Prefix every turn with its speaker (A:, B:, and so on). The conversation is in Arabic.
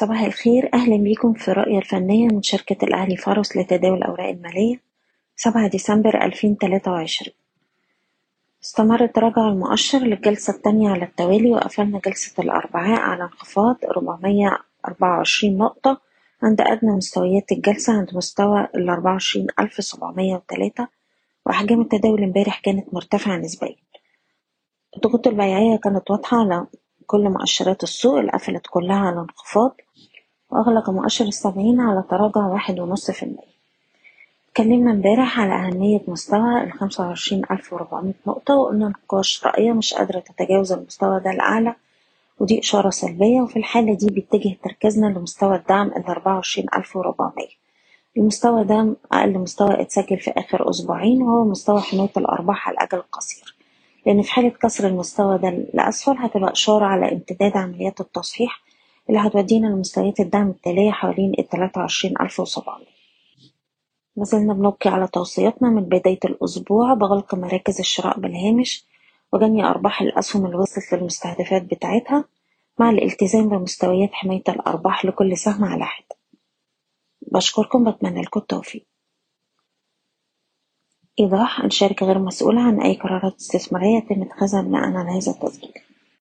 A: صباح الخير. أهلا بيكم في الرؤية الفنية من شركة الأهلي فارس لتداول الأوراق المالية. سبعة ديسمبر ألفين تلاتة وعشرين. استمر تراجع المؤشر للجلسة التانية على التوالي وقفلنا جلسة الأربعاء على انخفاض ربعمية أربعة وعشرين نقطة عند أدنى مستويات الجلسة عند مستوى سبعمية وتلاتة. وأحجام التداول امبارح كانت مرتفعة نسبيا. الضغوط البيعية كانت واضحة على كل مؤشرات السوق اللي قفلت كلها على انخفاض وأغلق مؤشر السبعين على تراجع واحد ونص في المية. اتكلمنا امبارح على أهمية مستوى الخمسة وعشرين ألف وربعمية نقطة وقلنا نقاش رأية مش قادرة تتجاوز المستوى ده الأعلى ودي إشارة سلبية وفي الحالة دي بيتجه تركيزنا لمستوى الدعم ألف وربعمية المستوى ده أقل مستوى اتسجل في آخر أسبوعين وهو مستوى حماية الأرباح على الأجل القصير. لأن في حالة كسر المستوى ده لأسفل هتبقى إشارة على امتداد عمليات التصحيح اللي هتودينا لمستويات الدعم التالية حوالين التلاتة وعشرين ألف وسبعمية. مازلنا بنبقي على توصياتنا من بداية الأسبوع بغلق مراكز الشراء بالهامش وجني أرباح الأسهم اللي وصلت للمستهدفات بتاعتها مع الالتزام بمستويات حماية الأرباح لكل سهم على حدة بشكركم بتمنى لكم التوفيق. إيضاح الشركة غير مسؤولة عن أي قرارات استثمارية يتم اتخاذها بناء على هذا التسجيل